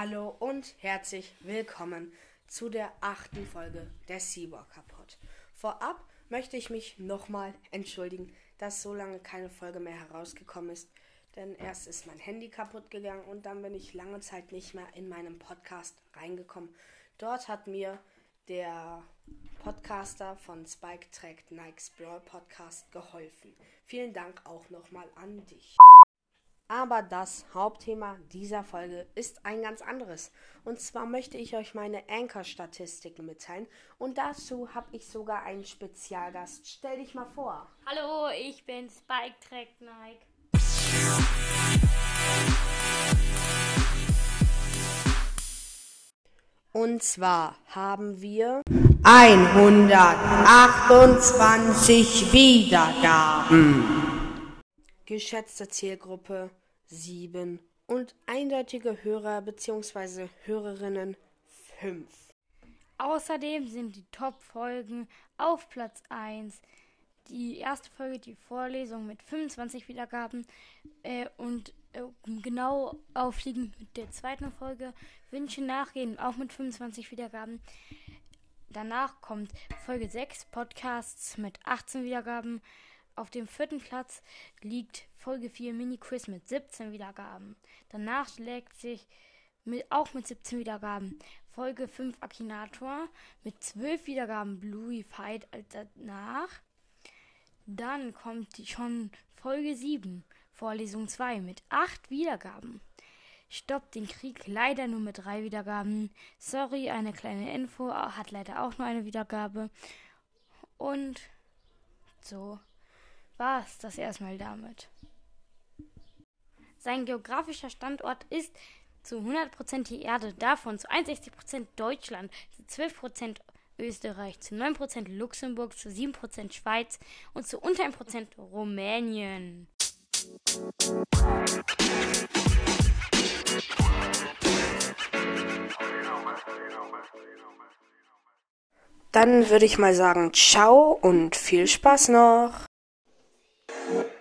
Hallo und herzlich willkommen zu der achten Folge der Seawalker kaputt. Vorab möchte ich mich nochmal entschuldigen, dass so lange keine Folge mehr herausgekommen ist. Denn erst ist mein Handy kaputt gegangen und dann bin ich lange Zeit nicht mehr in meinem Podcast reingekommen. Dort hat mir der Podcaster von Spike Track Nikes Brawl Podcast geholfen. Vielen Dank auch nochmal an dich. Aber das Hauptthema dieser Folge ist ein ganz anderes. Und zwar möchte ich euch meine Anchor-Statistiken mitteilen. Und dazu habe ich sogar einen Spezialgast. Stell dich mal vor. Hallo, ich bin Spike Track Nike. Und zwar haben wir 128 Wiedergaben. Geschätzte Zielgruppe 7 und eindeutige Hörer bzw. Hörerinnen 5. Außerdem sind die Top-Folgen auf Platz 1. Die erste Folge, die Vorlesung mit 25 Wiedergaben äh, und äh, genau aufliegend mit der zweiten Folge Wünsche nachgehen, auch mit 25 Wiedergaben. Danach kommt Folge 6 Podcasts mit 18 Wiedergaben. Auf dem vierten Platz liegt Folge 4 Mini-Quiz mit 17 Wiedergaben. Danach schlägt sich mit, auch mit 17 Wiedergaben Folge 5 Akinator mit 12 Wiedergaben Bluey Fight als danach. Dann kommt schon Folge 7, Vorlesung 2 mit 8 Wiedergaben. Stoppt den Krieg leider nur mit 3 Wiedergaben. Sorry, eine kleine Info, hat leider auch nur eine Wiedergabe. Und so war es das erstmal damit. Sein geografischer Standort ist zu 100% die Erde, davon zu 61% Deutschland, zu 12% Österreich, zu 9% Luxemburg, zu 7% Schweiz und zu unter 1% Rumänien. Dann würde ich mal sagen, ciao und viel Spaß noch. Yeah.